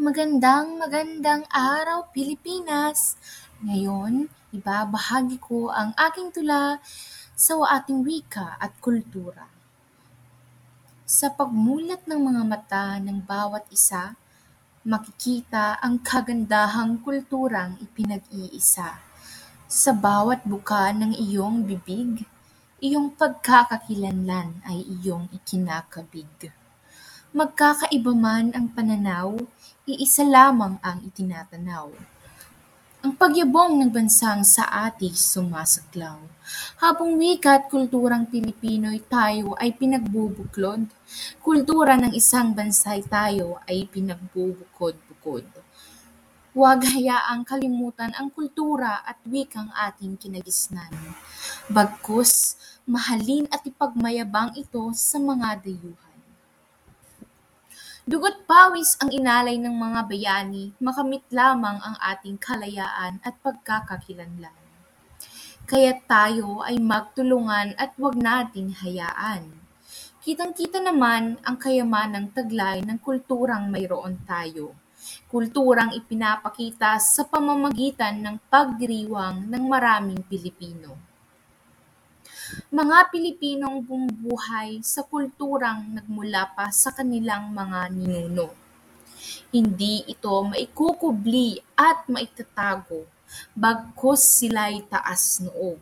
Magandang magandang araw Pilipinas! Ngayon, ibabahagi ko ang aking tula sa ating wika at kultura. Sa pagmulat ng mga mata ng bawat isa, makikita ang kagandahang kulturang ipinag-iisa. Sa bawat buka ng iyong bibig, iyong pagkakakilanlan ay iyong ikinakabig. Magkakaiba man ang pananaw, iisa lamang ang itinatanaw. Ang pagyabong ng bansang sa atin sumasaklaw. Habang wika at kulturang Pilipino'y tayo ay pinagbubuklod, kultura ng isang bansa'y tayo ay pinagbubukod-bukod. Huwag hayaang kalimutan ang kultura at wikang ating kinagisnan. Bagkus, mahalin at ipagmayabang ito sa mga dayuhan. Dugo't pawis ang inalay ng mga bayani, makamit lamang ang ating kalayaan at pagkakakilanlan. Kaya't tayo ay magtulungan at huwag nating hayaan. Kitang-kita naman ang kayamanang taglay ng kulturang mayroon tayo. Kulturang ipinapakita sa pamamagitan ng pagdiriwang ng maraming Pilipino. Mga Pilipinong bumubuhay sa kulturang nagmula pa sa kanilang mga ninuno. Hindi ito maikukubli at maitatago, bagkus sila'y taas noo.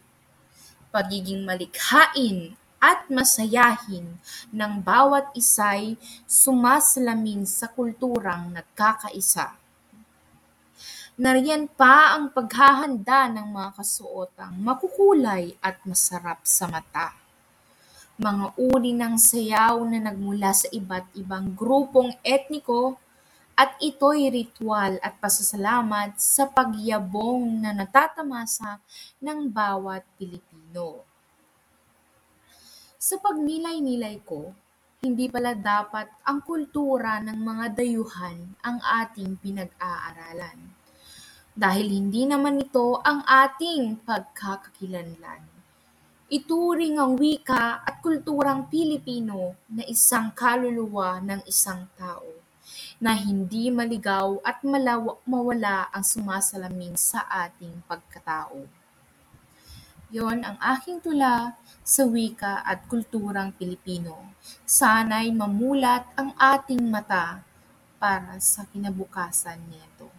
Pagiging malikhain at masayahin ng bawat isa'y sumasalamin sa kulturang nagkakaisa. Nariyan pa ang paghahanda ng mga kasuotang makukulay at masarap sa mata. Mga uri ng sayaw na nagmula sa iba't ibang grupong etniko at ito'y ritual at pasasalamat sa pagyabong na natatamasa ng bawat Pilipino. Sa pagnilay-nilay ko, hindi pala dapat ang kultura ng mga dayuhan ang ating pinag-aaralan dahil hindi naman ito ang ating pagkakakilanlan. Ituring ang wika at kulturang Pilipino na isang kaluluwa ng isang tao na hindi maligaw at malaw- mawala ang sumasalamin sa ating pagkatao. Yon ang aking tula sa wika at kulturang Pilipino. Sana'y mamulat ang ating mata para sa kinabukasan nito.